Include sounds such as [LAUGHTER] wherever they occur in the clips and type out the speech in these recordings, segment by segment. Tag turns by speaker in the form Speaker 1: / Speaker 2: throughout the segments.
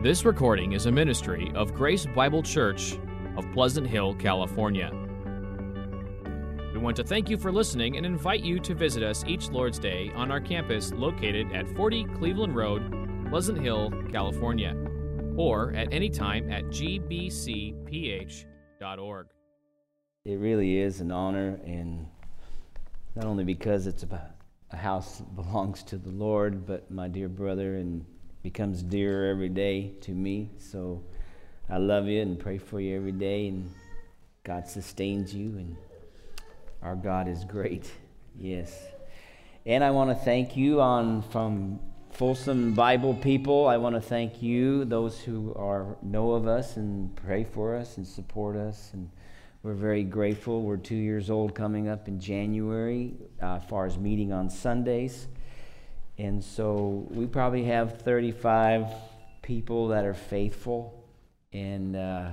Speaker 1: This recording is a ministry of Grace Bible Church of Pleasant Hill, California. We want to thank you for listening and invite you to visit us each Lord's Day on our campus located at 40 Cleveland Road, Pleasant Hill, California, or at any time at gbcph.org.
Speaker 2: It really is an honor, and not only because it's a, a house that belongs to the Lord, but my dear brother and becomes dearer every day to me. So I love you and pray for you every day, and God sustains you, and our God is great. Yes. And I want to thank you on from Folsom Bible people. I want to thank you, those who are know of us and pray for us and support us. And we're very grateful. We're two years old coming up in January, uh, as far as meeting on Sundays. And so we probably have 35 people that are faithful. And uh,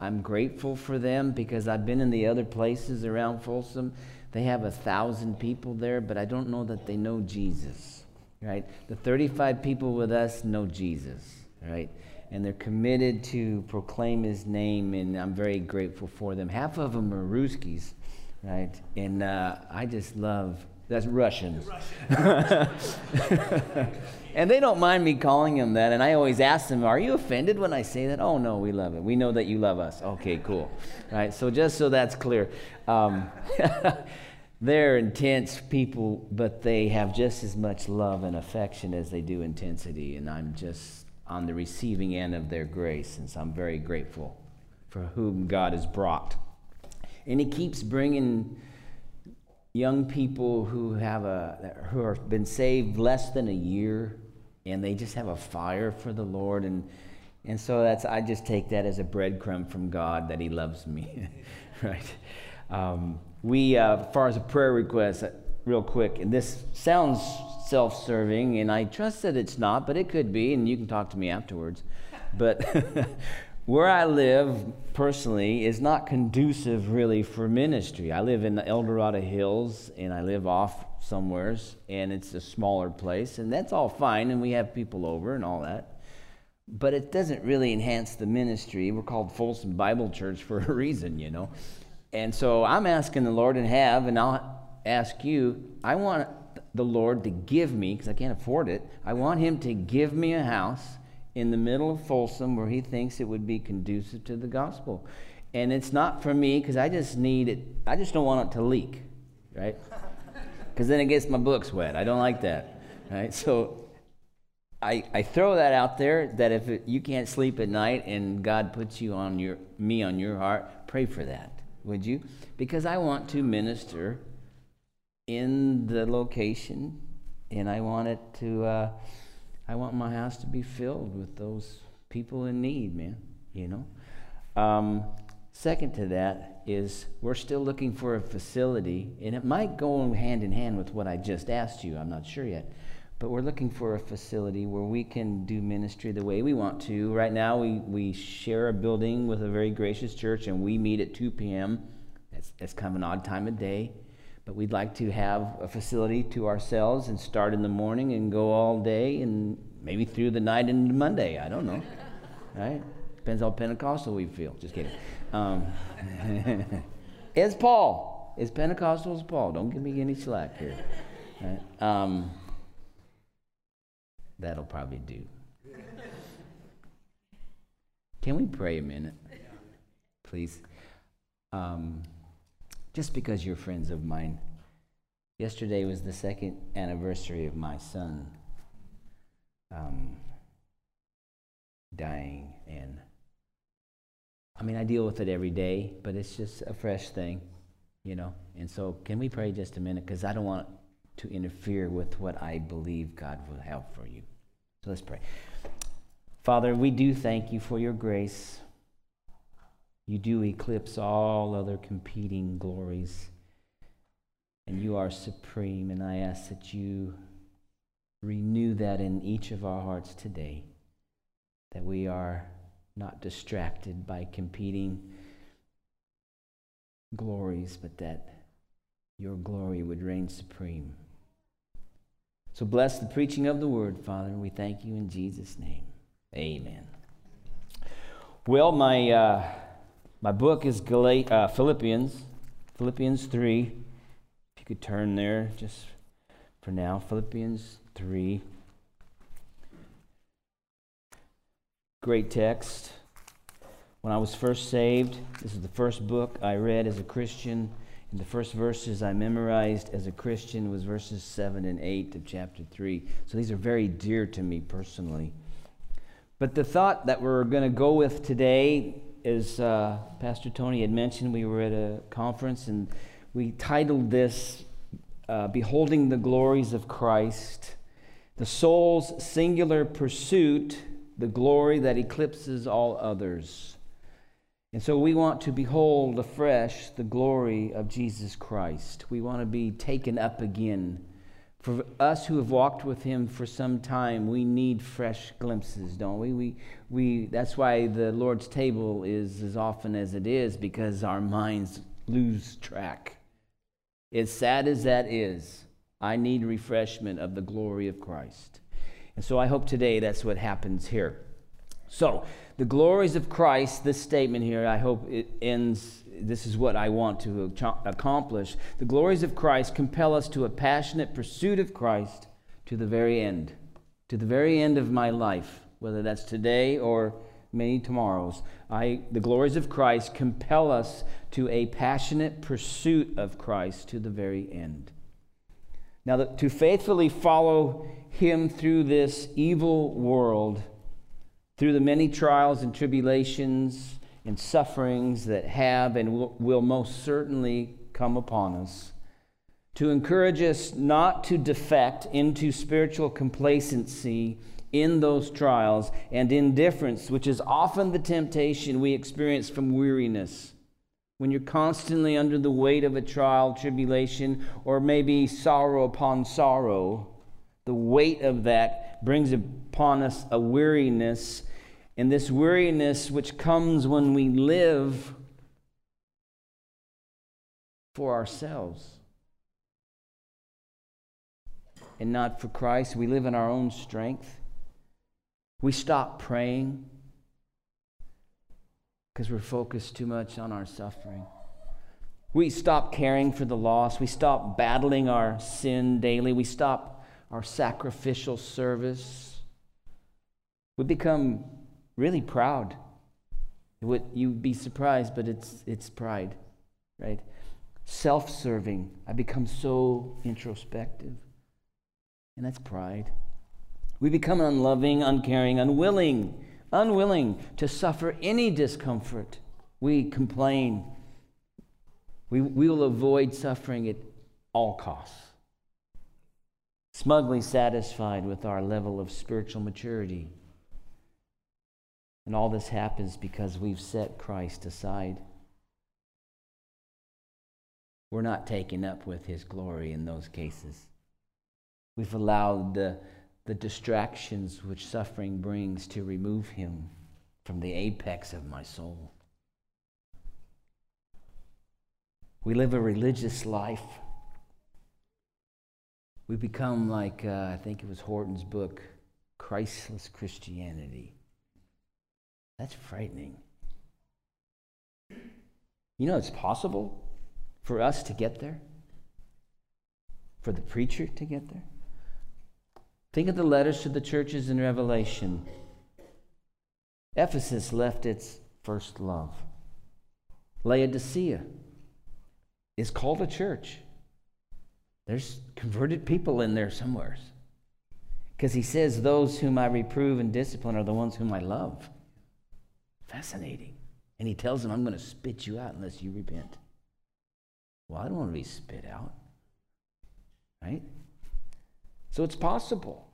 Speaker 2: I'm grateful for them because I've been in the other places around Folsom. They have a thousand people there, but I don't know that they know Jesus, right? The 35 people with us know Jesus, right? And they're committed to proclaim his name, and I'm very grateful for them. Half of them are Ruskies, right? And uh, I just love that's Russians. [LAUGHS] and they don't mind me calling them that. And I always ask them, Are you offended when I say that? Oh, no, we love it. We know that you love us. Okay, cool. Right? So, just so that's clear, um, [LAUGHS] they're intense people, but they have just as much love and affection as they do intensity. And I'm just on the receiving end of their grace. And so I'm very grateful for whom God has brought. And He keeps bringing young people who have a who have been saved less than a year and they just have a fire for the lord and and so that's i just take that as a breadcrumb from god that he loves me [LAUGHS] right? Um, we uh, as far as a prayer request uh, real quick and this sounds self-serving and i trust that it's not but it could be and you can talk to me afterwards but [LAUGHS] where I live personally is not conducive really for ministry. I live in the El Dorado Hills and I live off somewheres and it's a smaller place and that's all fine and we have people over and all that. But it doesn't really enhance the ministry. We're called Folsom Bible Church for [LAUGHS] a reason, you know. And so I'm asking the Lord and have, and I'll ask you, I want the Lord to give me, because I can't afford it, I want Him to give me a house in the middle of Folsom where he thinks it would be conducive to the gospel. And it's not for me because I just need it, I just don't want it to leak, right? [LAUGHS] Because then it gets my books wet. I don't like that, right? So I, I throw that out there that if it, you can't sleep at night and God puts you on your, me on your heart, pray for that, would you? Because I want to minister in the location and I want it to. Uh, I want my house to be filled with those people in need, man, you know? Um, second to that is we're still looking for a facility, and it might go hand in hand with what I just asked you. I'm not sure yet. But we're looking for a facility where we can do ministry the way we want to. Right now, we, we share a building with a very gracious church, and we meet at 2 p.m. That's, that's kind of an odd time of day. But we'd like to have a facility to ourselves and start in the morning and go all day and maybe through the night into Monday. I don't know. [LAUGHS] right? Depends how Pentecostal we feel. Just kidding. Um, [LAUGHS] it's Paul. It's Pentecostal as Paul. Don't give me any slack here. Right? Um, that'll probably do. Can we pray a minute? Please. Um, just because you're friends of mine. Yesterday was the second anniversary of my son um, dying. And I mean, I deal with it every day, but it's just a fresh thing, you know. And so, can we pray just a minute? Because I don't want to interfere with what I believe God will have for you. So let's pray. Father, we do thank you for your grace. You do eclipse all other competing glories, and you are supreme. And I ask that you renew that in each of our hearts today, that we are not distracted by competing glories, but that your glory would reign supreme. So bless the preaching of the word, Father, and we thank you in Jesus' name. Amen. Well, my, uh, my book is uh, Philippians, Philippians 3. If you could turn there just for now, Philippians 3. Great text. When I was first saved, this is the first book I read as a Christian. And the first verses I memorized as a Christian was verses 7 and 8 of chapter 3. So these are very dear to me personally. But the thought that we're going to go with today is uh, Pastor Tony had mentioned, we were at a conference and we titled this uh, Beholding the Glories of Christ, the soul's singular pursuit, the glory that eclipses all others. And so we want to behold afresh the glory of Jesus Christ. We want to be taken up again for us who have walked with him for some time, we need fresh glimpses, don't we? We, we? That's why the Lord's table is as often as it is, because our minds lose track. As sad as that is, I need refreshment of the glory of Christ. And so I hope today that's what happens here. So, the glories of Christ, this statement here, I hope it ends. This is what I want to accomplish. The glories of Christ compel us to a passionate pursuit of Christ to the very end, to the very end of my life, whether that's today or many tomorrows. I, the glories of Christ compel us to a passionate pursuit of Christ to the very end. Now, to faithfully follow Him through this evil world through the many trials and tribulations and sufferings that have and will most certainly come upon us, to encourage us not to defect into spiritual complacency in those trials and indifference, which is often the temptation we experience from weariness. When you're constantly under the weight of a trial, tribulation, or maybe sorrow upon sorrow, the weight of that brings upon us a weariness and this weariness which comes when we live for ourselves and not for Christ. We live in our own strength. We stop praying because we're focused too much on our suffering. We stop caring for the lost. We stop battling our sin daily. We stop our sacrificial service. We become really proud. Would you'd be surprised, but it's it's pride, right? Self-serving. I become so introspective. And that's pride. We become unloving, uncaring, unwilling, unwilling to suffer any discomfort. We complain. We, we will avoid suffering at all costs. Smugly satisfied with our level of spiritual maturity. And all this happens because we've set Christ aside. We're not taken up with his glory in those cases. We've allowed the, the distractions which suffering brings to remove him from the apex of my soul. We live a religious life. We become like, uh, I think it was Horton's book, Christless Christianity. That's frightening. You know, it's possible for us to get there, for the preacher to get there. Think of the letters to the churches in Revelation. Ephesus left its first love. Laodicea is called a church. There's converted people in there somewhere. Because he says, Those whom I reprove and discipline are the ones whom I love. Fascinating. And he tells them, I'm going to spit you out unless you repent. Well, I don't want to be spit out. Right? So it's possible.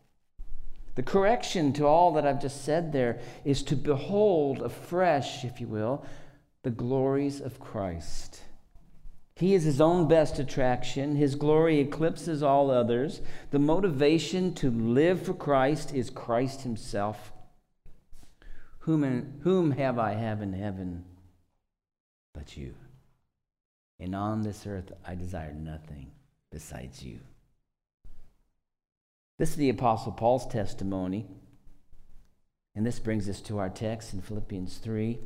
Speaker 2: The correction to all that I've just said there is to behold afresh, if you will, the glories of Christ. He is his own best attraction. His glory eclipses all others. The motivation to live for Christ is Christ himself. Whom, in, whom have I have in heaven but you? And on this earth I desire nothing besides you. This is the Apostle Paul's testimony. And this brings us to our text in Philippians 3,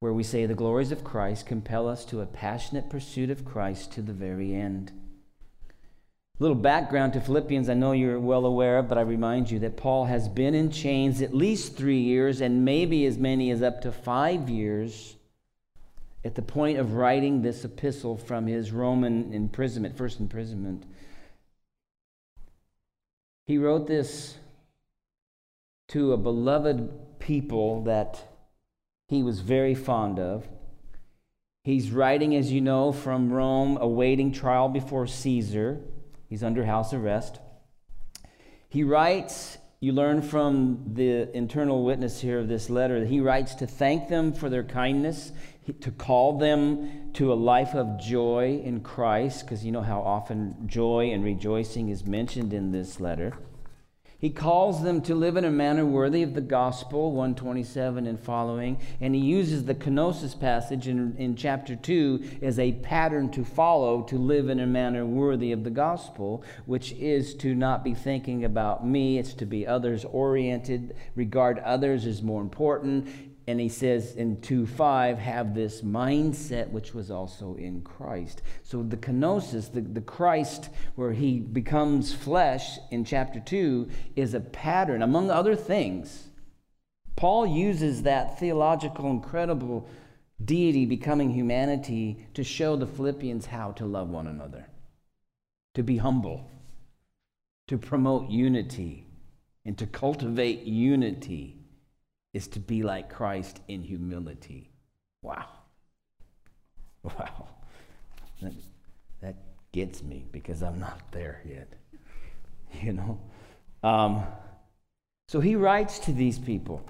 Speaker 2: where we say, The glories of Christ compel us to a passionate pursuit of Christ to the very end. Little background to Philippians, I know you're well aware of, but I remind you that Paul has been in chains at least three years and maybe as many as up to five years at the point of writing this epistle from his Roman imprisonment, first imprisonment. He wrote this to a beloved people that he was very fond of. He's writing, as you know, from Rome, awaiting trial before Caesar. He's under house arrest. He writes, you learn from the internal witness here of this letter, he writes to thank them for their kindness, to call them to a life of joy in Christ, because you know how often joy and rejoicing is mentioned in this letter. He calls them to live in a manner worthy of the gospel, 127 and following, and he uses the kenosis passage in, in chapter 2 as a pattern to follow to live in a manner worthy of the gospel, which is to not be thinking about me, it's to be others oriented, regard others as more important, and he says in 2 5, have this mindset which was also in Christ. So the kenosis, the, the Christ where he becomes flesh in chapter 2, is a pattern, among other things. Paul uses that theological, incredible deity becoming humanity to show the Philippians how to love one another, to be humble, to promote unity, and to cultivate unity is to be like Christ in humility. Wow. [LAUGHS] Wow. That, that gets me because I'm not there yet. [LAUGHS] You know? Um, so he writes to these people.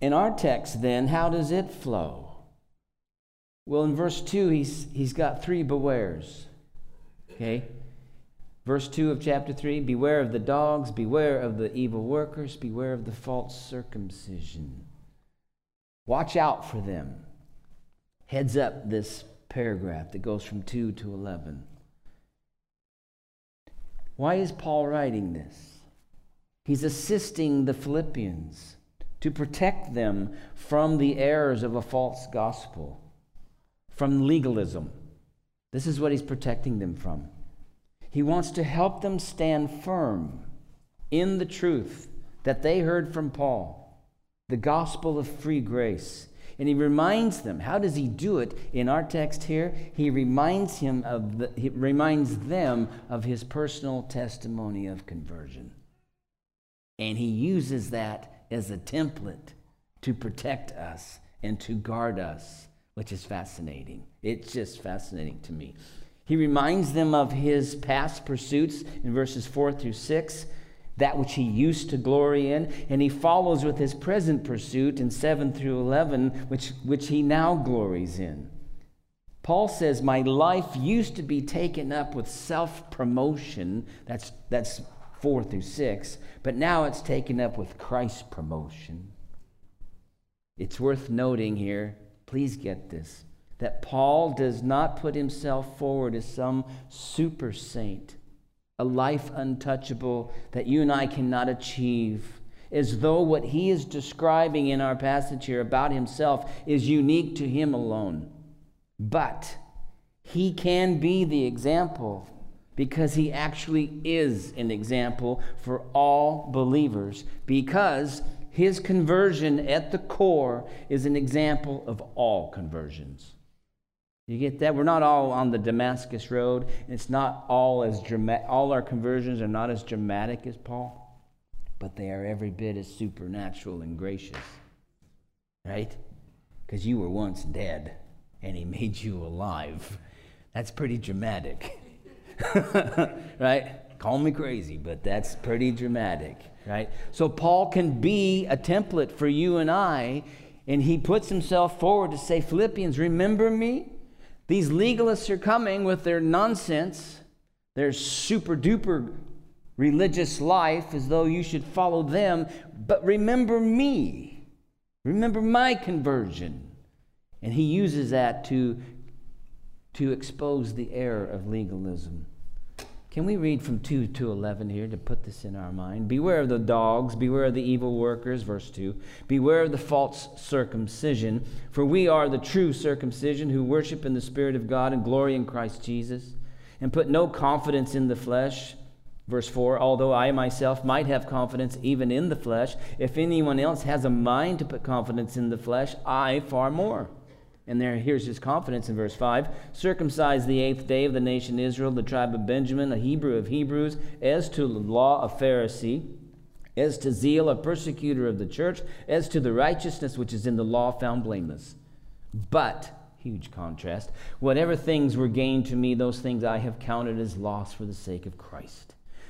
Speaker 2: In our text, then, how does it flow? Well, in verse 2, he's, he's got three bewares. Okay? Verse 2 of chapter 3 Beware of the dogs, beware of the evil workers, beware of the false circumcision. Watch out for them. Heads up this paragraph that goes from 2 to 11. Why is Paul writing this? He's assisting the Philippians to protect them from the errors of a false gospel, from legalism. This is what he's protecting them from. He wants to help them stand firm in the truth that they heard from Paul, the gospel of free grace. And he reminds them, how does he do it in our text here? He reminds him of the, he reminds them of his personal testimony of conversion. And he uses that as a template to protect us and to guard us, which is fascinating. It's just fascinating to me. He reminds them of his past pursuits in verses 4 through 6, that which he used to glory in, and he follows with his present pursuit in 7 through 11, which, which he now glories in. Paul says, My life used to be taken up with self promotion. That's, that's 4 through 6. But now it's taken up with Christ's promotion. It's worth noting here, please get this that Paul does not put himself forward as some super saint, a life untouchable that you and I cannot achieve, as though what he is describing in our passage here about himself is unique to him alone. But he can be the example because he actually is an example for all believers because his conversion at the core is an example of all conversions. You get that? We're not all on the Damascus road. It's not all as dramatic. All our conversions are not as dramatic as Paul, but they are every bit as supernatural and gracious. Right? Because you were once dead, and He made you alive. That's pretty dramatic. [LAUGHS] right? Call me crazy, but that's pretty dramatic. Right? So Paul can be a template for you and I, and he puts himself forward to say, Philippians, remember me? These legalists are coming with their nonsense, their super duper religious life, as though you should follow them. But remember me. Remember my conversion. And he uses that to, to expose the error of legalism. Can we read from 2 to 11 here to put this in our mind? Beware of the dogs, beware of the evil workers, verse 2. Beware of the false circumcision, for we are the true circumcision who worship in the Spirit of God and glory in Christ Jesus, and put no confidence in the flesh. Verse 4 Although I myself might have confidence even in the flesh, if anyone else has a mind to put confidence in the flesh, I far more. And there, here's his confidence in verse 5 circumcised the eighth day of the nation Israel, the tribe of Benjamin, a Hebrew of Hebrews, as to the law, a Pharisee, as to zeal, a persecutor of the church, as to the righteousness which is in the law, found blameless. But, huge contrast, whatever things were gained to me, those things I have counted as loss for the sake of Christ.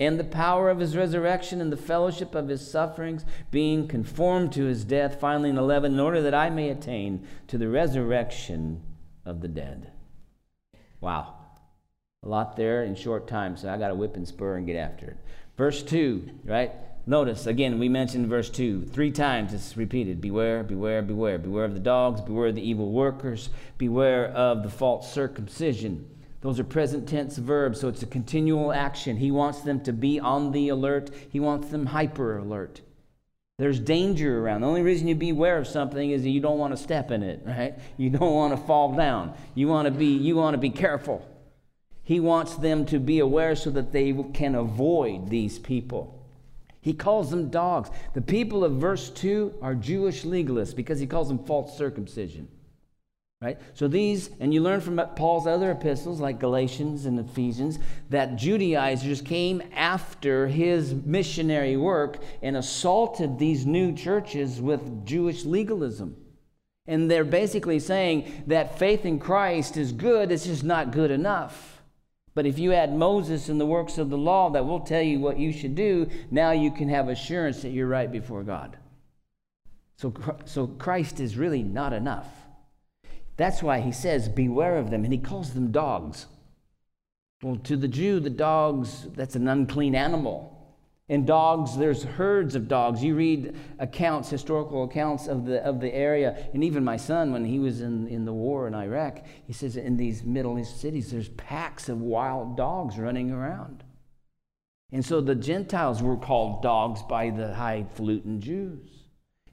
Speaker 2: and the power of his resurrection and the fellowship of his sufferings, being conformed to his death, finally in 11, in order that I may attain to the resurrection of the dead. Wow. A lot there in short time, so I got to whip and spur and get after it. Verse 2, right? Notice, again, we mentioned verse 2. Three times it's repeated Beware, beware, beware. Beware of the dogs, beware of the evil workers, beware of the false circumcision. Those are present tense verbs, so it's a continual action. He wants them to be on the alert, he wants them hyper alert. There's danger around. The only reason you beware of something is you don't want to step in it, right? You don't want to fall down. You want to be you want to be careful. He wants them to be aware so that they can avoid these people. He calls them dogs. The people of verse 2 are Jewish legalists because he calls them false circumcision. Right? So these, and you learn from Paul's other epistles like Galatians and Ephesians, that Judaizers came after his missionary work and assaulted these new churches with Jewish legalism. And they're basically saying that faith in Christ is good, it's just not good enough. But if you add Moses and the works of the law that will tell you what you should do, now you can have assurance that you're right before God. So, so Christ is really not enough. That's why he says, Beware of them, and he calls them dogs. Well, to the Jew, the dogs, that's an unclean animal. And dogs, there's herds of dogs. You read accounts, historical accounts of the, of the area. And even my son, when he was in, in the war in Iraq, he says in these Middle East cities, there's packs of wild dogs running around. And so the Gentiles were called dogs by the highfalutin Jews.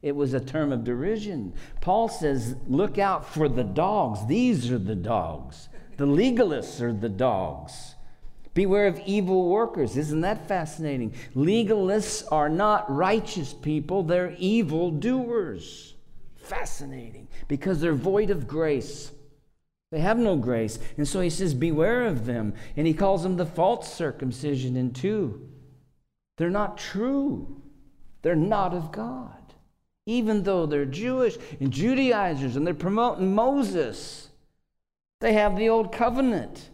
Speaker 2: It was a term of derision. Paul says, Look out for the dogs. These are the dogs. The legalists are the dogs. Beware of evil workers. Isn't that fascinating? Legalists are not righteous people, they're evil doers. Fascinating. Because they're void of grace. They have no grace. And so he says, Beware of them. And he calls them the false circumcision in two. They're not true, they're not of God even though they're Jewish and Judaizers and they're promoting Moses. They have the old covenant.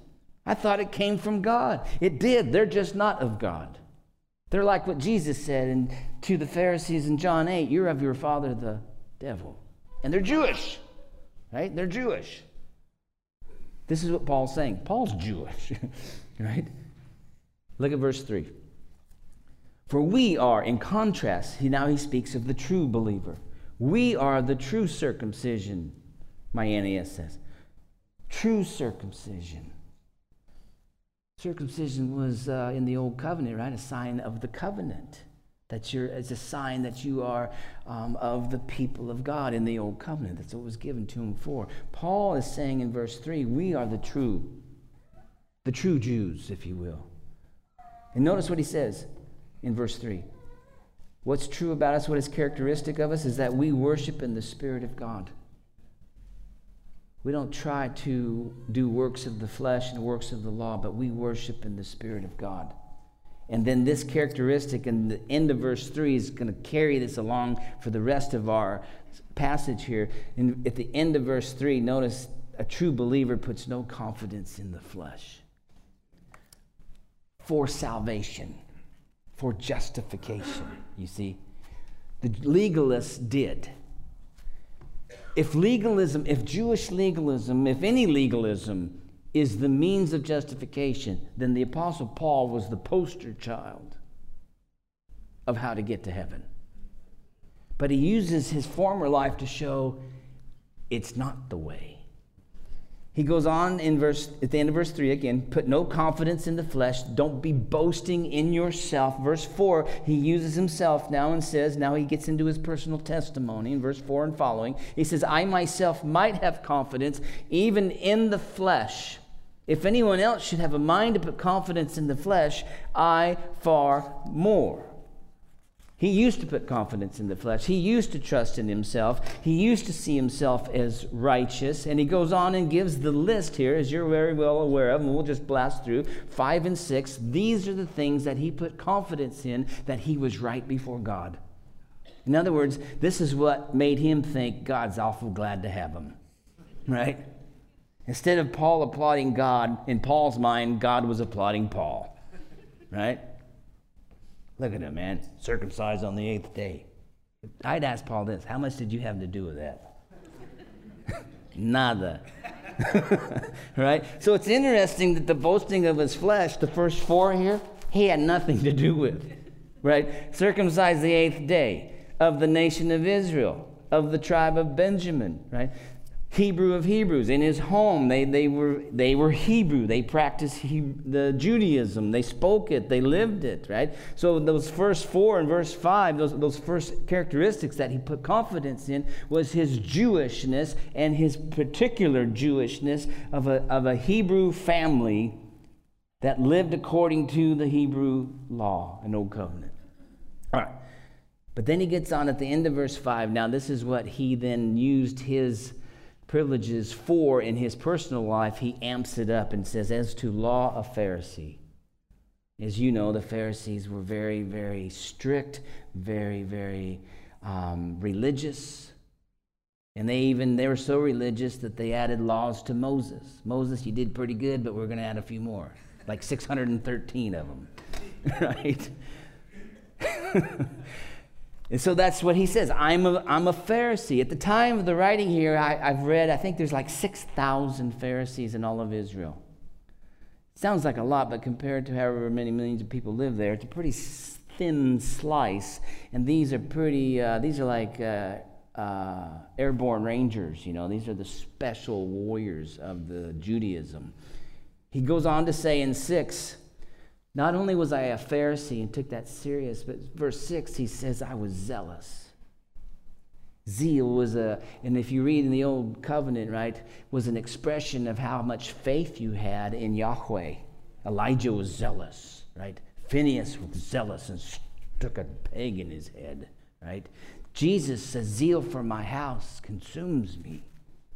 Speaker 2: I thought it came from God. It did. They're just not of God. They're like what Jesus said in, to the Pharisees in John 8 You're of your father, the devil. And they're Jewish, right? They're Jewish. This is what Paul's saying. Paul's Jewish, [LAUGHS] right? Look at verse 3. For we are, in contrast, he, now he speaks of the true believer. We are the true circumcision, my NAS says. True circumcision. Circumcision was uh, in the old covenant, right? A sign of the covenant. That you're, it's a sign that you are um, of the people of God in the old covenant. That's what was given to him for. Paul is saying in verse 3 we are the true, the true Jews, if you will. And notice what he says in verse 3. What's true about us, what is characteristic of us, is that we worship in the Spirit of God. We don't try to do works of the flesh and works of the law, but we worship in the Spirit of God. And then this characteristic in the end of verse 3 is going to carry this along for the rest of our passage here. And at the end of verse 3, notice a true believer puts no confidence in the flesh for salvation for justification, you see. the legalists did. If legalism, if Jewish legalism, if any legalism is the means of justification, then the Apostle Paul was the poster child of how to get to heaven. But he uses his former life to show it's not the way. He goes on in verse at the end of verse 3 again, put no confidence in the flesh, don't be boasting in yourself. Verse 4, he uses himself now and says, now he gets into his personal testimony in verse 4 and following. He says, I myself might have confidence even in the flesh. If anyone else should have a mind to put confidence in the flesh, I far more. He used to put confidence in the flesh. He used to trust in himself. He used to see himself as righteous. And he goes on and gives the list here, as you're very well aware of, and we'll just blast through five and six. These are the things that he put confidence in that he was right before God. In other words, this is what made him think God's awful glad to have him, right? Instead of Paul applauding God, in Paul's mind, God was applauding Paul, right? Look at him, man. Circumcised on the eighth day. I'd ask Paul this how much did you have to do with that? [LAUGHS] Nada. [LAUGHS] right? So it's interesting that the boasting of his flesh, the first four here, he had nothing to do with. Right? Circumcised the eighth day of the nation of Israel, of the tribe of Benjamin, right? Hebrew of Hebrews. In his home, they, they, were, they were Hebrew. They practiced Hebrew, the Judaism. They spoke it. They lived it, right? So those first four and verse 5, those, those first characteristics that he put confidence in was his Jewishness and his particular Jewishness of a, of a Hebrew family that lived according to the Hebrew law and Old Covenant. All right. But then he gets on at the end of verse 5. Now, this is what he then used his privileges for in his personal life, he amps it up and says, As to law of Pharisee, as you know, the Pharisees were very, very strict, very, very um, religious. And they even they were so religious that they added laws to Moses. Moses, you did pretty good, but we're going to add a few more, like 613 of them, [LAUGHS] right? [LAUGHS] And so that's what he says. I'm a, I'm a Pharisee. At the time of the writing here, I, have read, I think there's like 6,000 Pharisees in all of Israel. Sounds like a lot, but compared to however many millions of people live there, it's a pretty thin slice. And these are pretty, uh, these are like uh, uh, airborne rangers, you know, these are the special warriors of the Judaism. He goes on to say in 6, not only was I a Pharisee and took that serious, but verse 6, he says, I was zealous. Zeal was a, and if you read in the Old Covenant, right, was an expression of how much faith you had in Yahweh. Elijah was zealous, right? Phineas was zealous and stuck a peg in his head, right? Jesus says, Zeal for my house consumes me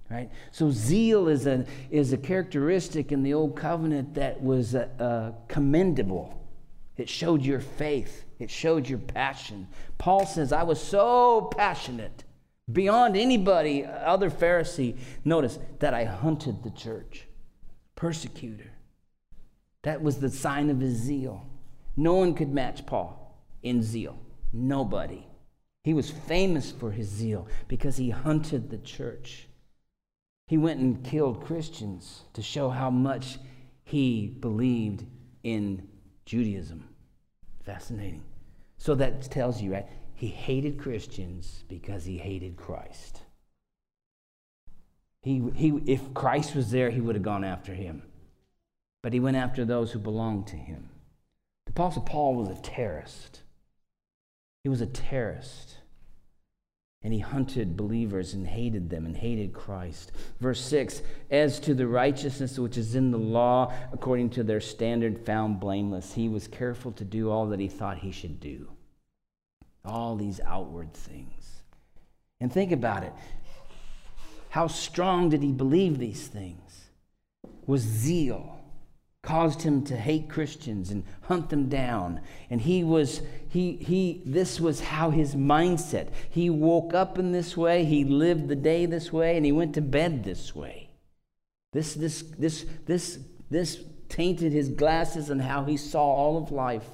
Speaker 2: right? So zeal is a is a characteristic in the old covenant that was uh, uh, commendable. It showed your faith. It showed your passion. Paul says i was so passionate beyond anybody other pharisee. Notice that i hunted the church persecutor. That was the sign of his zeal. No one could match paul in zeal. Nobody. He was famous for his zeal because he hunted the church he went and killed Christians to show how much he believed in Judaism. Fascinating. So that tells you, right? He hated Christians because he hated Christ. He, he, if Christ was there, he would have gone after him. But he went after those who belonged to him. The Apostle Paul was a terrorist. He was a terrorist. And he hunted believers and hated them and hated Christ. Verse 6 As to the righteousness which is in the law, according to their standard, found blameless, he was careful to do all that he thought he should do. All these outward things. And think about it. How strong did he believe these things? Was zeal caused him to hate Christians and hunt them down. And he was, he, he, this was how his mindset. He woke up in this way, he lived the day this way, and he went to bed this way. This, this, this, this, this tainted his glasses and how he saw all of life.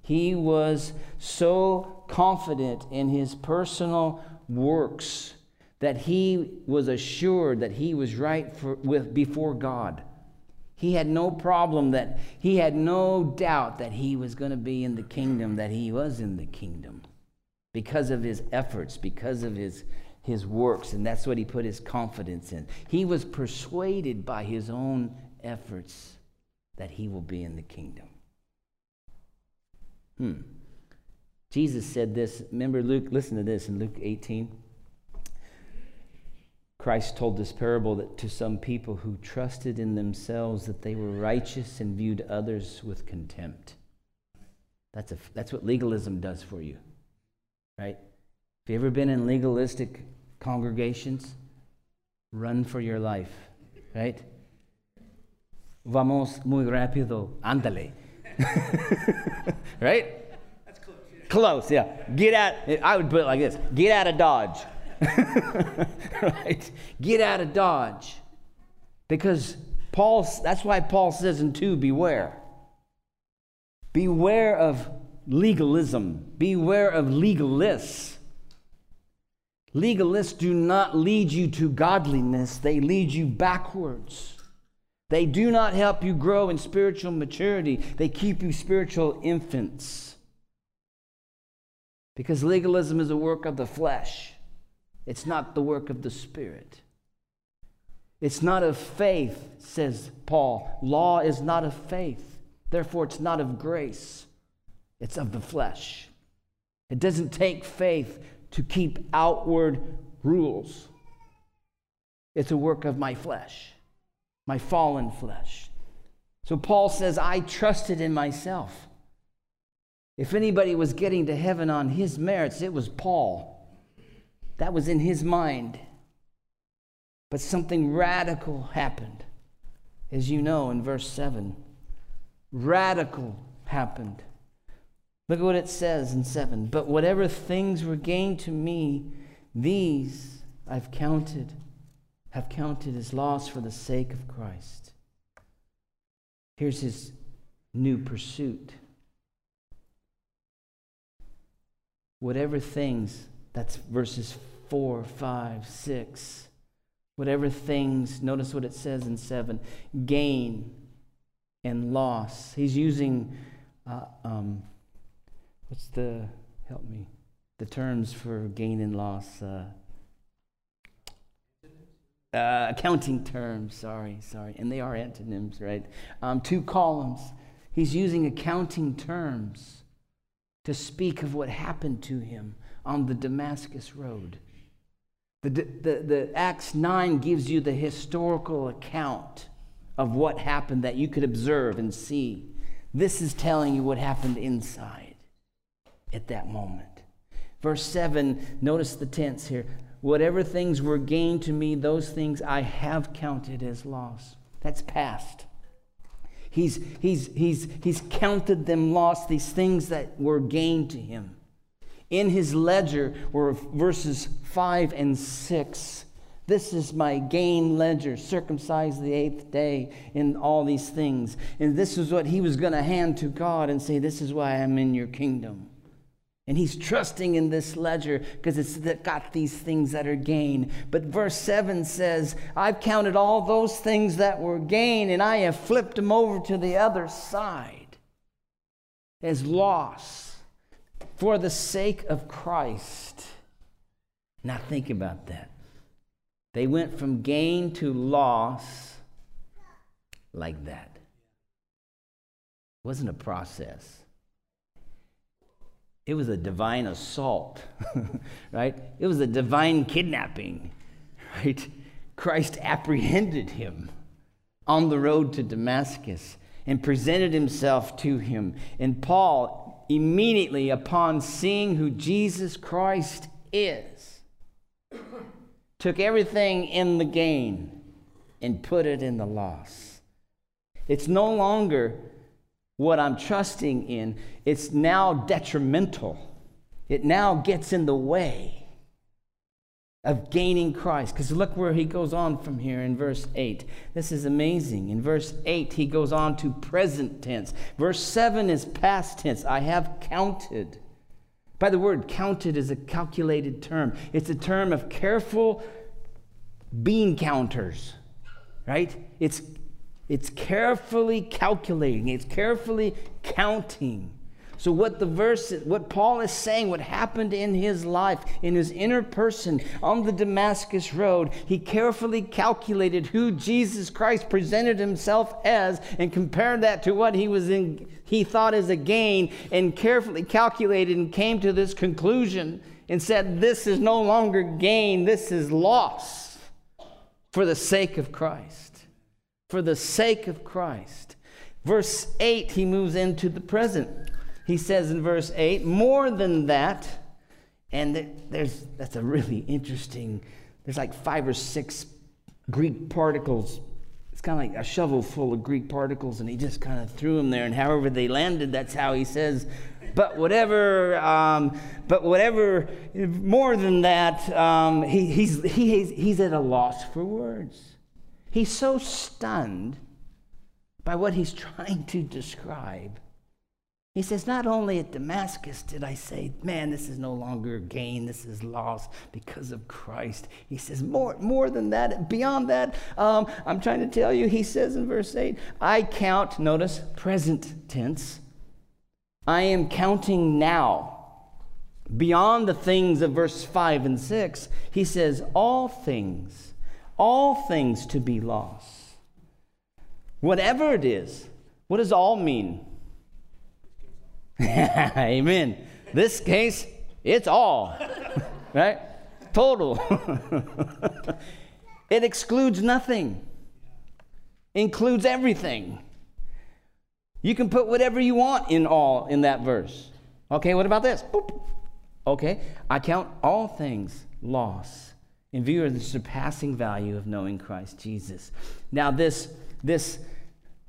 Speaker 2: He was so confident in his personal works that he was assured that he was right for, with, before God. He had no problem that he had no doubt that he was going to be in the kingdom, that he was in the kingdom because of his efforts, because of his, his works, and that's what he put his confidence in. He was persuaded by his own efforts that he will be in the kingdom. Hmm. Jesus said this. Remember Luke, listen to this in Luke 18. Christ told this parable that to some people who trusted in themselves that they were righteous and viewed others with contempt. That's, a, that's what legalism does for you, right? Have you ever been in legalistic congregations? Run for your life, right? Vamos muy rápido, ándale. [LAUGHS] right? That's close. Close, yeah. Get out, I would put it like this get out of Dodge. [LAUGHS] right? Get out of Dodge. Because Paul, that's why Paul says in 2 beware. Beware of legalism, beware of legalists. Legalists do not lead you to godliness, they lead you backwards. They do not help you grow in spiritual maturity, they keep you spiritual infants. Because legalism is a work of the flesh. It's not the work of the Spirit. It's not of faith, says Paul. Law is not of faith. Therefore, it's not of grace, it's of the flesh. It doesn't take faith to keep outward rules, it's a work of my flesh, my fallen flesh. So Paul says, I trusted in myself. If anybody was getting to heaven on his merits, it was Paul. That was in his mind. But something radical happened, as you know in verse 7. Radical happened. Look at what it says in 7. But whatever things were gained to me, these I've counted, have counted as loss for the sake of Christ. Here's his new pursuit. Whatever things, that's verses four, five, six, whatever things, notice what it says in seven gain and loss. He's using, uh, um, what's the, help me, the terms for gain and loss. Uh, uh, accounting terms, sorry, sorry. And they are antonyms, right? Um, two columns. He's using accounting terms to speak of what happened to him on the Damascus Road. The, the, the Acts 9 gives you the historical account of what happened that you could observe and see. This is telling you what happened inside at that moment. Verse 7, notice the tense here. Whatever things were gained to me, those things I have counted as loss. That's past. He's, he's, he's, he's counted them lost, these things that were gained to him. In his ledger were verses 5 and 6. This is my gain ledger, circumcised the eighth day, in all these things. And this is what he was going to hand to God and say, This is why I'm in your kingdom. And he's trusting in this ledger because it's got these things that are gain. But verse 7 says, I've counted all those things that were gain, and I have flipped them over to the other side as loss for the sake of Christ. Now, think about that. They went from gain to loss like that. It wasn't a process, it was a divine assault, [LAUGHS] right? It was a divine kidnapping, [LAUGHS] right? Christ apprehended him on the road to Damascus and presented himself to him. And Paul immediately upon seeing who Jesus Christ is, took everything in the gain and put it in the loss. It's no longer what I'm trusting in, it's now detrimental. It now gets in the way of gaining Christ. Because look where he goes on from here in verse 8. This is amazing. In verse 8, he goes on to present tense. Verse 7 is past tense. I have counted. By the word counted is a calculated term. It's a term of careful bean counters, right? It's, it's carefully calculating, it's carefully counting. So, what the verse, what Paul is saying, what happened in his life, in his inner person on the Damascus Road, he carefully calculated who Jesus Christ presented himself as and compared that to what he was in, he thought as a gain, and carefully calculated and came to this conclusion and said, This is no longer gain, this is loss for the sake of Christ. For the sake of Christ. Verse 8, he moves into the present he says in verse 8, more than that, and there's, that's a really interesting, there's like five or six Greek particles. It's kind of like a shovel full of Greek particles, and he just kind of threw them there, and however they landed, that's how he says, but whatever, um, but whatever, more than that, um, he, he's, he, he's at a loss for words. He's so stunned by what he's [LAUGHS] trying to describe he says, Not only at Damascus did I say, Man, this is no longer gain, this is loss because of Christ. He says, More, more than that, beyond that, um, I'm trying to tell you, he says in verse 8, I count, notice, present tense. I am counting now. Beyond the things of verse 5 and 6, he says, All things, all things to be lost. Whatever it is, what does all mean? [LAUGHS] Amen. This case, it's all, [LAUGHS] right? Total. [LAUGHS] it excludes nothing, includes everything. You can put whatever you want in all in that verse. Okay, what about this? Boop. Okay, I count all things loss in view of the surpassing value of knowing Christ Jesus. Now, this, this,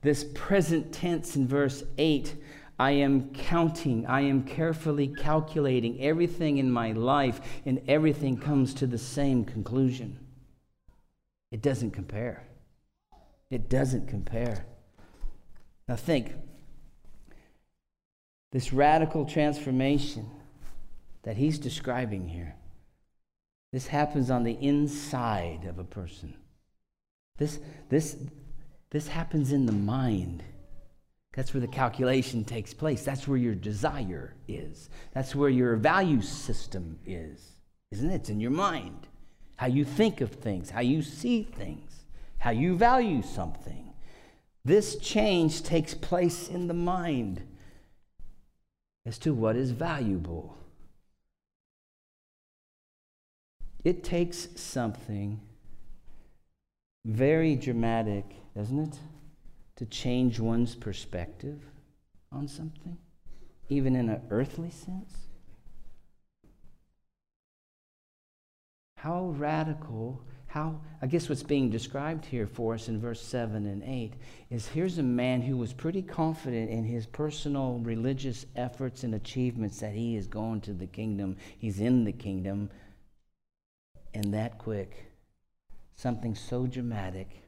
Speaker 2: this present tense in verse 8 I am counting, I am carefully calculating everything in my life, and everything comes to the same conclusion. It doesn't compare. It doesn't compare. Now, think this radical transformation that he's describing here. This happens on the inside of a person. This, this, this happens in the mind. That's where the calculation takes place. That's where your desire is. That's where your value system is, isn't it? It's in your mind. How you think of things, how you see things, how you value something. This change takes place in the mind as to what is valuable. It takes something very dramatic, doesn't it? To change one's perspective on something, even in an earthly sense? How radical, how, I guess what's being described here for us in verse 7 and 8 is here's a man who was pretty confident in his personal religious efforts and achievements that he is going to the kingdom, he's in the kingdom, and that quick, something so dramatic,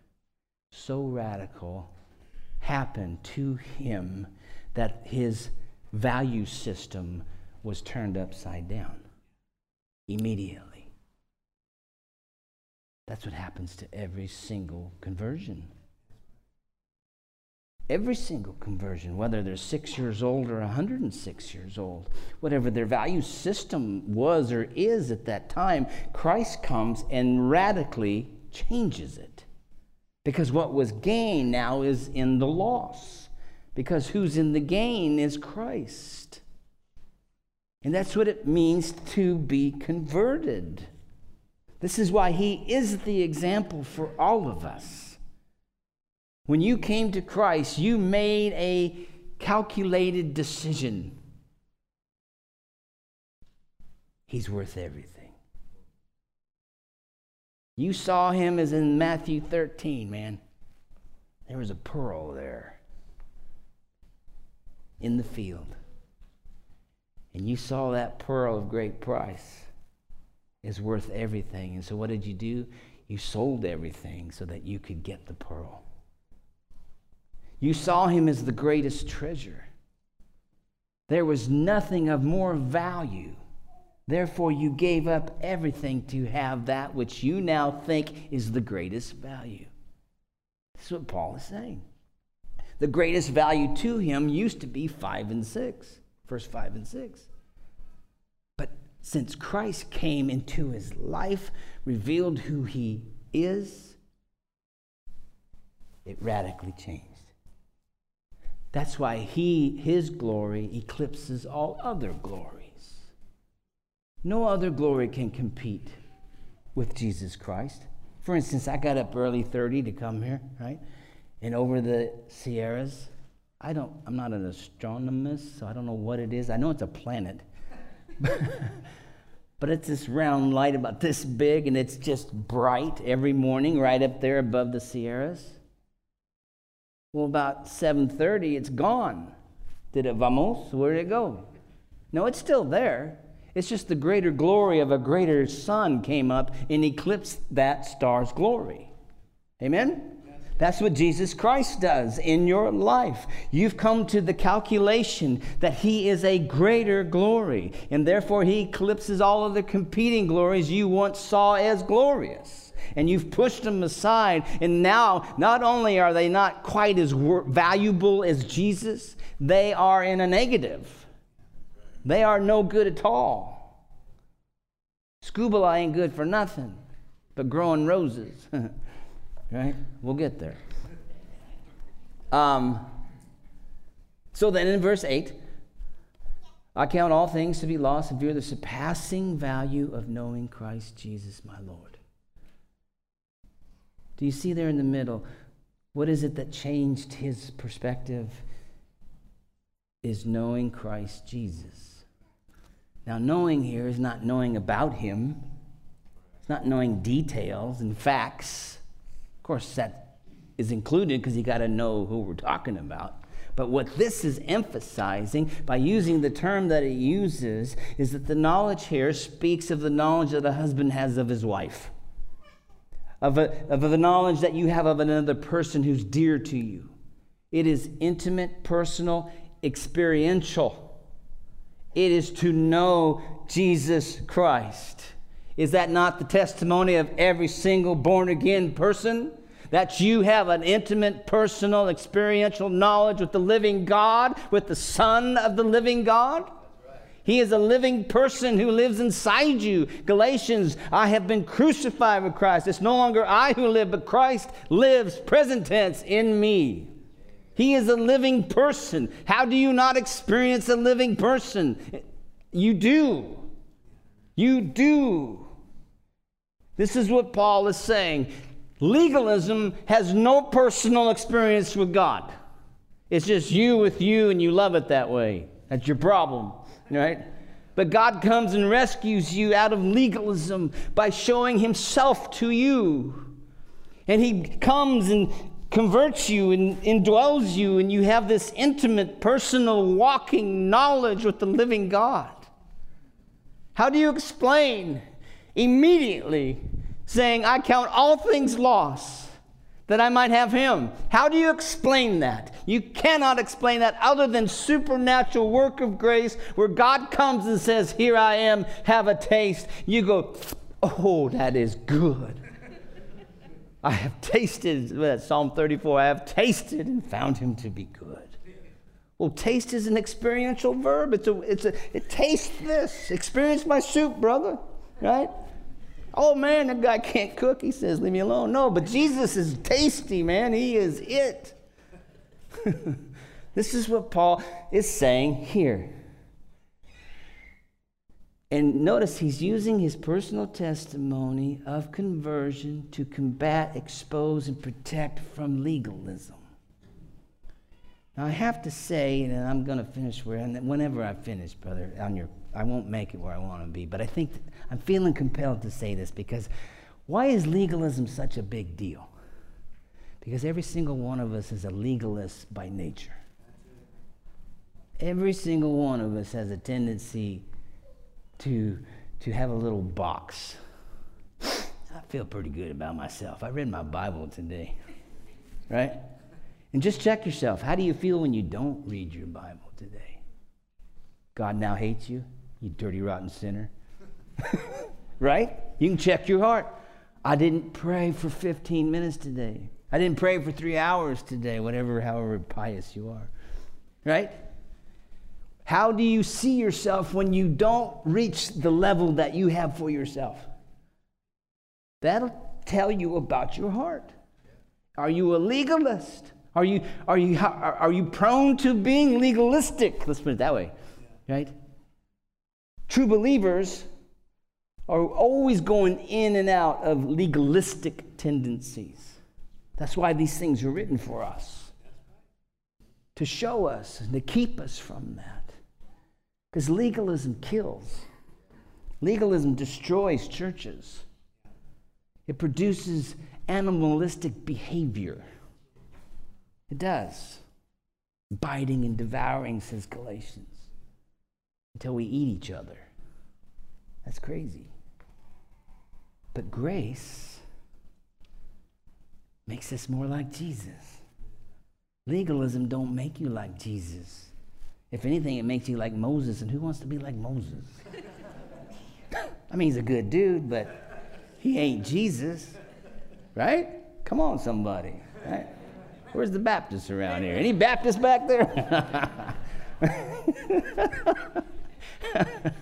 Speaker 2: so radical, happened to him that his value system was turned upside down immediately. That's what happens to every single conversion. Every single conversion, whether they're six years old or 106 years old, whatever their value system was or is at that time, Christ comes and radically changes it. Because what was gain now is in the loss. Because who's in the gain is Christ. And that's what it means to be converted. This is why he is the example for all of us. When you came to Christ, you made a calculated decision. He's worth everything. You saw him as in Matthew 13, man. There was a pearl there in the field. And you saw that pearl of great price is worth everything. And so what did you do? You sold everything so that you could get the pearl. You saw him as the greatest treasure. There was nothing of more value. Therefore, you gave up everything to have that which you now think is the greatest value. That's what Paul is saying. The greatest value to him used to be 5 and 6, verse 5 and 6. But since Christ came into his life, revealed who he is, it radically changed. That's why he, his glory eclipses all other glories. No other glory can compete with Jesus Christ. For instance, I got up early 30 to come here, right? And over the Sierras, I don't, I'm not an astronomist, so I don't know what it is. I know it's a planet. [LAUGHS] but it's this round light about this big, and it's just bright every morning right up there above the Sierras. Well, about 7:30, it's gone. Did it vamos? Where did it go? No, it's still there. It's just the greater glory of a greater sun came up and eclipsed that star's glory. Amen? That's what Jesus Christ does in your life. You've come to the calculation that He is a greater glory, and therefore He eclipses all of the competing glories you once saw as glorious and you've pushed them aside. And now, not only are they not quite as valuable as Jesus, they are in a negative. They are no good at all. Scuba ain't good for nothing but growing roses. [LAUGHS] right? We'll get there. Um, so then in verse 8, I count all things to be lost and view the surpassing value of knowing Christ Jesus my Lord. Do you see there in the middle? What is it that changed his perspective? Is knowing Christ Jesus. Now, knowing here is not knowing about him, it's not knowing details and facts. Of course, that is included because you got to know who we're talking about. But what this is emphasizing by using the term that it uses is that the knowledge here speaks of the knowledge that a husband has of his wife of, a, of the knowledge that you have of another person who's dear to you. It is intimate, personal, experiential. It is to know Jesus Christ. Is that not the testimony of every single born again person? That you have an intimate, personal, experiential knowledge with the living God, with the Son of the living God? He is a living person who lives inside you. Galatians, I have been crucified with Christ. It's no longer I who live, but Christ lives, present tense, in me. He is a living person. How do you not experience a living person? You do. You do. This is what Paul is saying. Legalism has no personal experience with God. It's just you with you, and you love it that way. That's your problem right? But God comes and rescues you out of legalism by showing Himself to you. And He comes and converts you and indwells you, and you have this intimate, personal, walking knowledge with the living God. How do you explain immediately saying, I count all things lost? that I might have him. How do you explain that? You cannot explain that other than supernatural work of grace where God comes and says, Here I am, have a taste. You go, Oh, that is good. I have tasted, Psalm 34, I have tasted and found him to be good. Well, taste is an experiential verb. It's a, it's a, it tastes this. Experience my soup, brother, right? Oh man, that guy can't cook. He says, Leave me alone. No, but Jesus is tasty, man. He is it. [LAUGHS] this is what Paul is saying here. And notice he's using his personal testimony of conversion to combat, expose, and protect from legalism. Now, I have to say, and I'm going to finish where, and whenever I finish, brother, on your, I won't make it where I want to be, but I think I'm feeling compelled to say this because why is legalism such a big deal? Because every single one of us is a legalist by nature. Every single one of us has a tendency to, to have a little box. I feel pretty good about myself. I read my Bible today, right? And just check yourself. How do you feel when you don't read your Bible today? God now hates you, you dirty, rotten sinner. [LAUGHS] right? You can check your heart. I didn't pray for 15 minutes today. I didn't pray for three hours today, whatever, however pious you are. Right? How do you see yourself when you don't reach the level that you have for yourself? That'll tell you about your heart. Are you a legalist? Are you, are you, are you prone to being legalistic? Let's put it that way, right? True believers are always going in and out of legalistic tendencies. That's why these things are written for us to show us and to keep us from that. Because legalism kills, legalism destroys churches, it produces animalistic behavior. It does. Biting and devouring, says Galatians, until we eat each other. That's crazy. But grace makes us more like Jesus. Legalism don't make you like Jesus. If anything, it makes you like Moses, and who wants to be like Moses? [LAUGHS] I mean, he's a good dude, but he ain't Jesus, right? Come on, somebody. Right? Where's the Baptists around here? Any Baptists back there? [LAUGHS]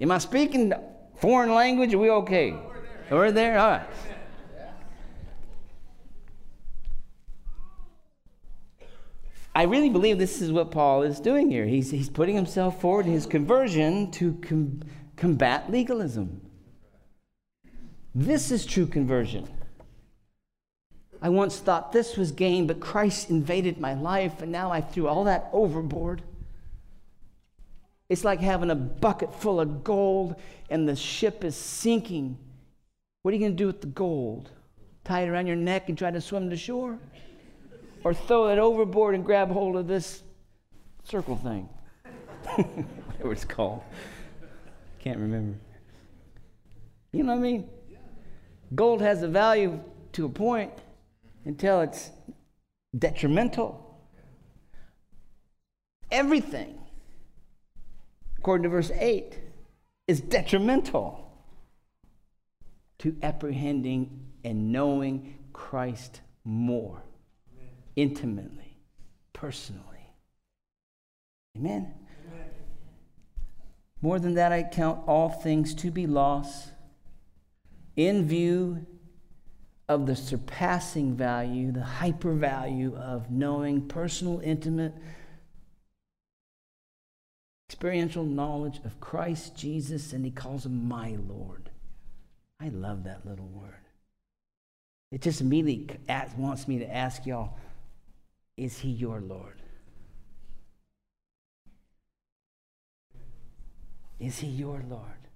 Speaker 2: Am I speaking foreign language? Are we okay? We're there? All right. I really believe this is what Paul is doing here. He's, he's putting himself forward in his conversion to com- combat legalism. This is true conversion. I once thought this was gain, but Christ invaded my life, and now I threw all that overboard. It's like having a bucket full of gold and the ship is sinking. What are you going to do with the gold? Tie it around your neck and try to swim to shore? Or throw it overboard and grab hold of this circle thing? [LAUGHS] Whatever it's called. Can't remember. You know what I mean? Gold has a value to a point until it's detrimental. Everything according to verse 8, is detrimental to apprehending and knowing Christ more. Intimately, personally. Amen? More than that, I count all things to be lost in view of the surpassing value, the hyper value of knowing personal, intimate, experiential knowledge of Christ Jesus, and he calls him my Lord. I love that little word. It just immediately wants me to ask y'all is he your Lord? Is he your Lord?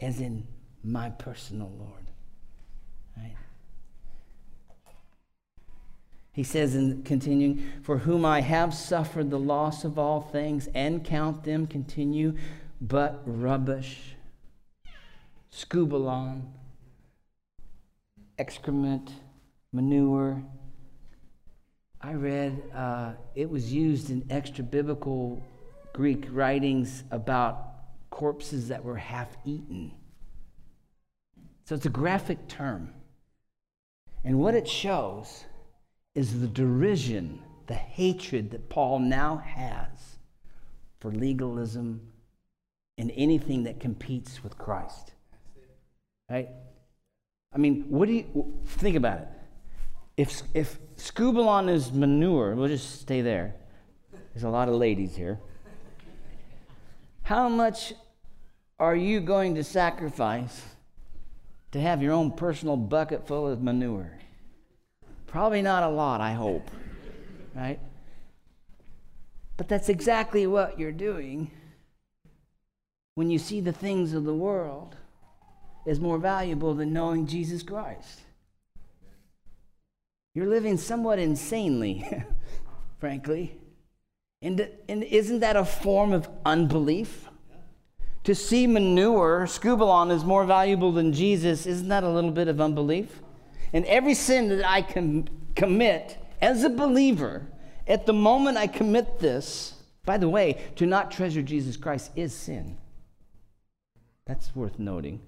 Speaker 2: As in my personal Lord. Right? He says in continuing, For whom I have suffered the loss of all things and count them, continue, but rubbish, skubalon, excrement, manure. I read uh, it was used in extra biblical Greek writings about corpses that were half eaten. So it's a graphic term. And what it shows is the derision, the hatred that Paul now has for legalism and anything that competes with Christ. Right? I mean, what do you think about it? If, if skubalon is manure, we'll just stay there. There's a lot of ladies here. How much are you going to sacrifice to have your own personal bucket full of manure? Probably not a lot, I hope. Right? But that's exactly what you're doing when you see the things of the world as more valuable than knowing Jesus Christ. You're living somewhat insanely, [LAUGHS] frankly. And, and isn't that a form of unbelief? To see manure, skubalon, is more valuable than Jesus, isn't that a little bit of unbelief? And every sin that I can commit as a believer, at the moment I commit this, By the way, to not treasure Jesus Christ is sin. That's worth noting.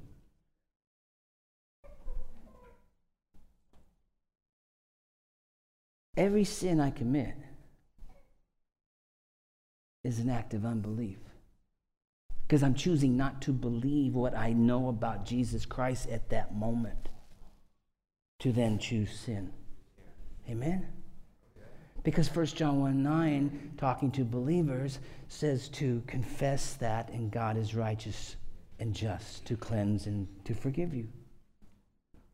Speaker 2: Every sin I commit is an act of unbelief. Because I'm choosing not to believe what I know about Jesus Christ at that moment to then choose sin. Amen? Because 1 John 1 9, talking to believers, says to confess that, and God is righteous and just to cleanse and to forgive you.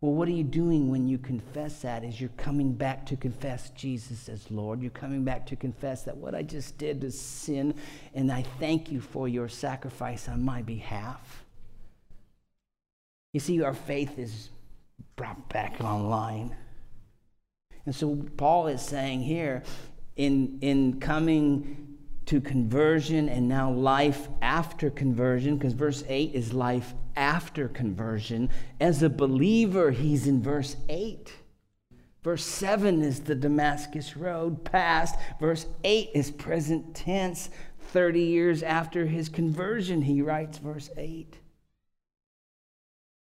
Speaker 2: Well, what are you doing when you confess that? Is you're coming back to confess Jesus as Lord. You're coming back to confess that what I just did is sin, and I thank you for your sacrifice on my behalf. You see, our faith is brought back online. And so Paul is saying here, in, in coming to conversion and now life after conversion, because verse 8 is life after conversion. As a believer, he's in verse 8. Verse 7 is the Damascus Road past. Verse 8 is present tense. 30 years after his conversion, he writes verse 8.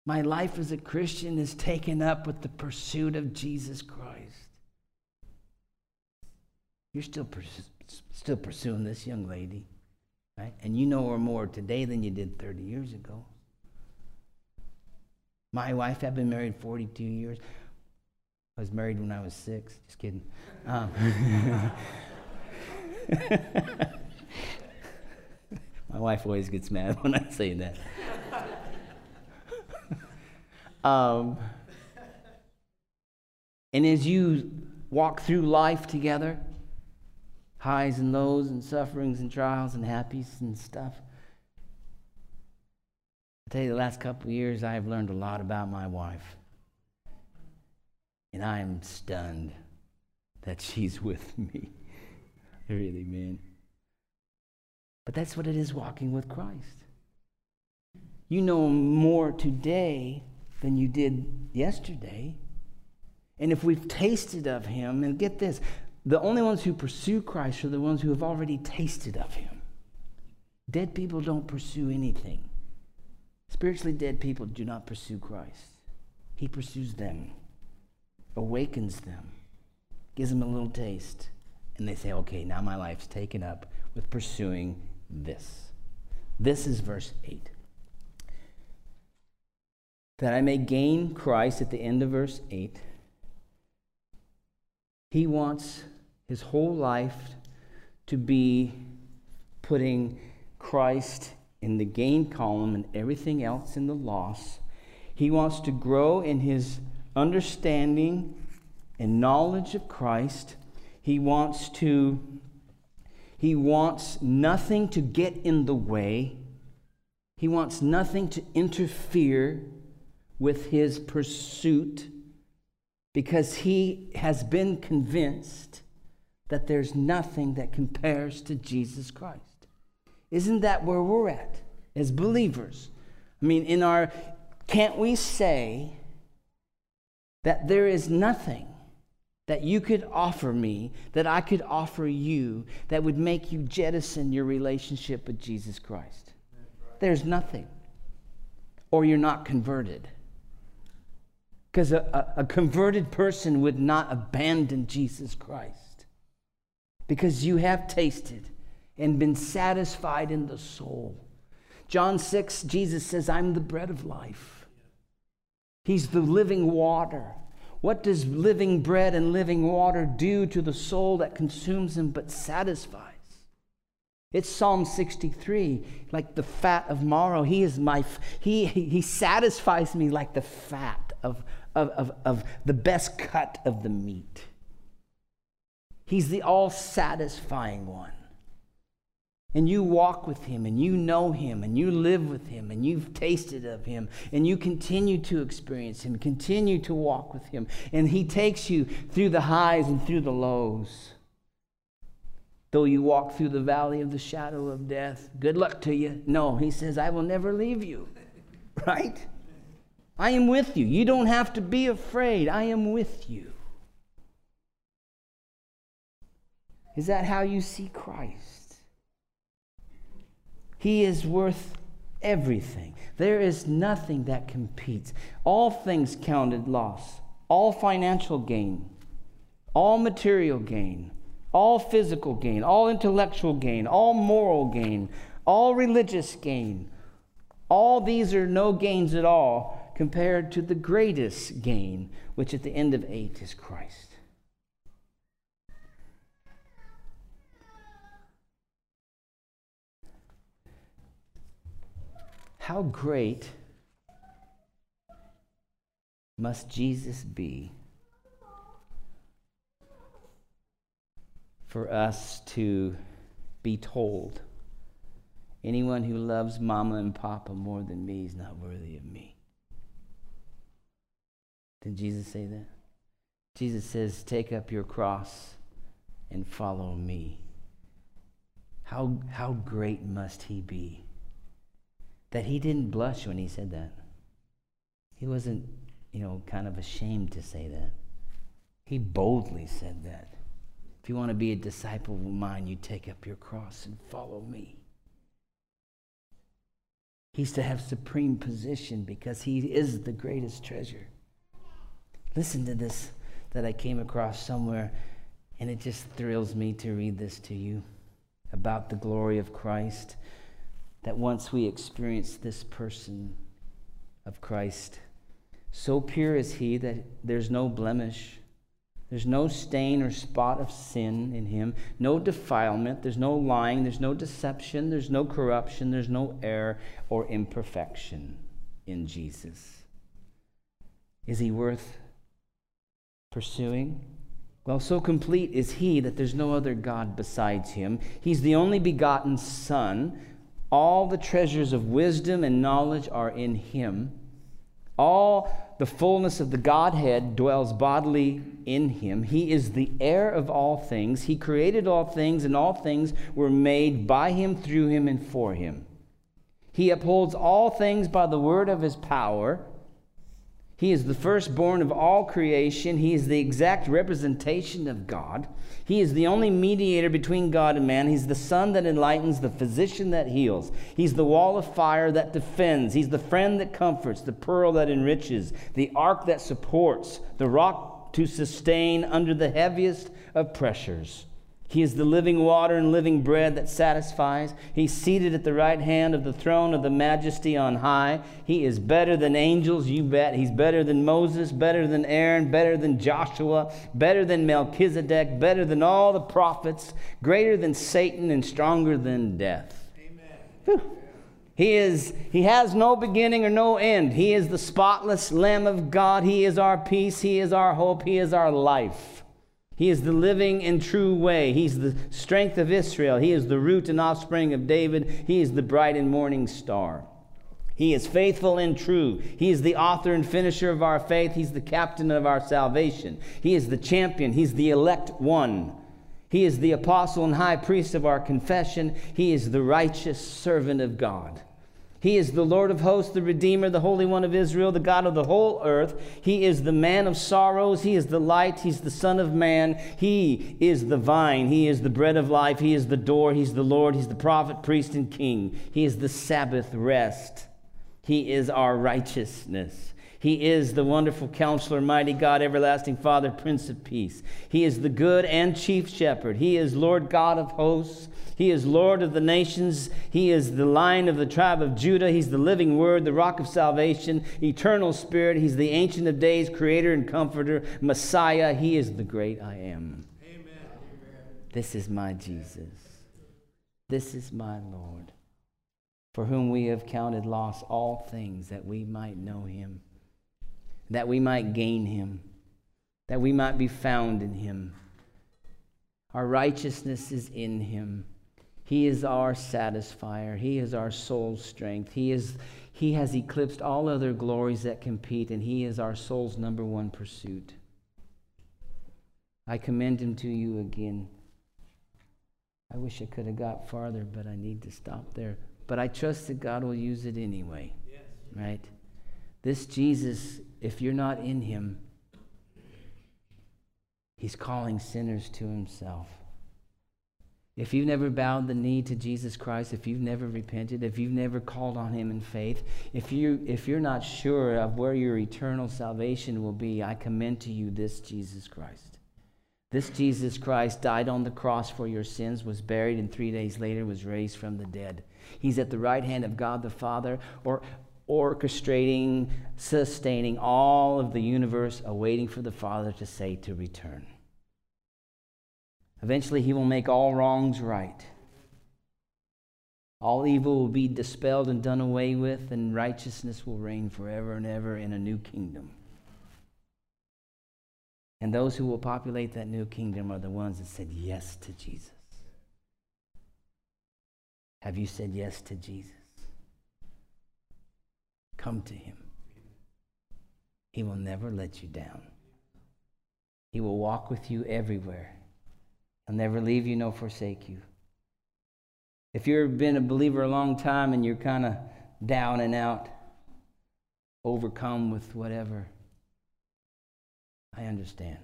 Speaker 2: My life as a Christian is taken up with the pursuit of Jesus Christ. You're still, pers- still pursuing this young lady, right? And you know her more today than you did 30 years ago. My wife, I've been married 42 years. I was married when I was six. Just kidding. Um, [LAUGHS] my wife always gets mad when I say that. um, and as you walk through life together, highs and lows and sufferings and trials and happies and stuff. I tell you, the last couple years, I've learned a lot about my wife. And I am stunned that she's with me. [LAUGHS] really, man. But that's what it is walking with Christ. You know more today than you did yesterday. And if we've tasted of him, and get this, the only ones who pursue Christ are the ones who have already tasted of him. Dead people don't pursue anything. Spiritually dead people do not pursue Christ. He pursues them, awakens them, gives them a little taste, and they say, okay, now my life's taken up with pursuing this. This is verse 8. That I may gain Christ at the end of verse 8. He wants his whole life to be putting Christ in the gain column and everything else in the loss. He wants to grow in his understanding and knowledge of Christ. He wants to he wants nothing to get in the way. He wants nothing to interfere with his pursuit because he has been convinced that there's nothing that compares to Jesus Christ. Isn't that where we're at as believers? I mean, in our, can't we say that there is nothing that you could offer me, that I could offer you, that would make you jettison your relationship with Jesus Christ? There's nothing. Or you're not converted. Because a, a, a, converted person would not abandon Jesus Christ because you have tasted and been satisfied in the soul. John 6, Jesus says, I'm the bread of life. He's the living water. What does living bread and living water do to the soul that consumes him but satisfies? It's Psalm 63, like the fat of marrow. He is my, he, he satisfies me like the fat of, of, of, of the best cut of the meat. He's the all satisfying one. And you walk with him and you know him and you live with him and you've tasted of him and you continue to experience him, continue to walk with him. And he takes you through the highs and through the lows. Though you walk through the valley of the shadow of death, good luck to you. No, he says, I will never leave you. [LAUGHS] Right? I am with you. You don't have to be afraid. I am with you. Is that how you see Christ? He is worth everything. There is nothing that competes. All things counted loss, all financial gain, all material gain, all physical gain, all intellectual gain, all moral gain, all religious gain. All these are no gains at all compared to the greatest gain, which at the end of eight is Christ. How great must Jesus be for us to be told anyone who loves mama and papa more than me is not worthy of me? Did Jesus say that? Jesus says, Take up your cross and follow me. How, how great must he be? That he didn't blush when he said that. He wasn't, you know, kind of ashamed to say that. He boldly said that. If you want to be a disciple of mine, you take up your cross and follow me. He's to have supreme position because he is the greatest treasure. Listen to this that I came across somewhere, and it just thrills me to read this to you about the glory of Christ that once we experience this person of Christ, so pure is he that there's no blemish, there's no stain or spot of sin in him, no defilement, there's no lying, there's no deception, there's no corruption, there's no error or imperfection in Jesus. Is he worth pursuing? Well, so complete is he that there's no other God besides him. He's the only begotten Son all the treasures of wisdom and knowledge are in him. All the fullness of the Godhead dwells bodily in him. He is the heir of all things. He created all things, and all things were made by him, through him, and for him. He upholds all things by the word of his power. He is the firstborn of all creation. He is the exact representation of God. He is the only mediator between God and man. He's the sun that enlightens, the physician that heals. He's the wall of fire that defends. He's the friend that comforts, the pearl that enriches, the ark that supports, the rock to sustain under the heaviest of pressures. He is the living water and living bread that satisfies. He's seated at the right hand of the throne of the majesty on high. He is better than angels, you bet. He's better than Moses, better than Aaron, better than Joshua, better than Melchizedek, better than all the prophets, greater than Satan, and stronger than death. Amen. He is he has no beginning or no end. He is the spotless lamb of God. He is our peace, he is our hope, he is our life. He is the living and true way. He's the strength of Israel. He is the root and offspring of David. He is the bright and morning star. He is faithful and true. He is the author and finisher of our faith. He's the captain of our salvation. He is the champion. He's the elect one. He is the apostle and high priest of our confession. He is the righteous servant of God. He is the Lord of hosts, the Redeemer, the Holy One of Israel, the God of the whole earth. He is the man of sorrows. He is the light. He's the Son of Man. He is the vine. He is the bread of life. He is the door. He's the Lord. He's the prophet, priest, and king. He is the Sabbath rest. He is our righteousness. He is the wonderful counselor, mighty God, everlasting Father, Prince of Peace. He is the good and chief shepherd. He is Lord God of hosts. He is Lord of the nations. He is the lion of the tribe of Judah. He's the living word, the rock of salvation, eternal spirit. He's the ancient of days, creator and comforter, Messiah. He is the great I am. Amen. This is my Jesus. This is my Lord, for whom we have counted loss all things that we might know him, that we might gain him, that we might be found in him. Our righteousness is in him. He is our satisfier. He is our soul's strength. He, is, he has eclipsed all other glories that compete, and He is our soul's number one pursuit. I commend Him to you again. I wish I could have got farther, but I need to stop there. But I trust that God will use it anyway. Yes. Right? This Jesus, if you're not in Him, He's calling sinners to Himself. If you've never bowed the knee to Jesus Christ, if you've never repented, if you've never called on him in faith, if you if you're not sure of where your eternal salvation will be, I commend to you this Jesus Christ. This Jesus Christ died on the cross for your sins, was buried, and three days later was raised from the dead. He's at the right hand of God the Father, or orchestrating, sustaining all of the universe, awaiting for the Father to say to return. Eventually, he will make all wrongs right. All evil will be dispelled and done away with, and righteousness will reign forever and ever in a new kingdom. And those who will populate that new kingdom are the ones that said yes to Jesus. Have you said yes to Jesus? Come to him. He will never let you down. He will walk with you everywhere. I'll never leave you nor forsake you. If you've been a believer a long time and you're kind of down and out, overcome with whatever, I understand.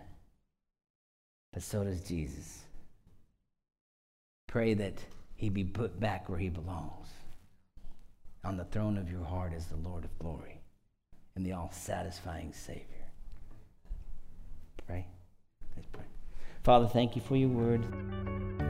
Speaker 2: But so does Jesus. Pray that he be put back where he belongs on the throne of your heart as the Lord of glory and the all satisfying Savior. Pray. Let's pray. Father, thank you for your word.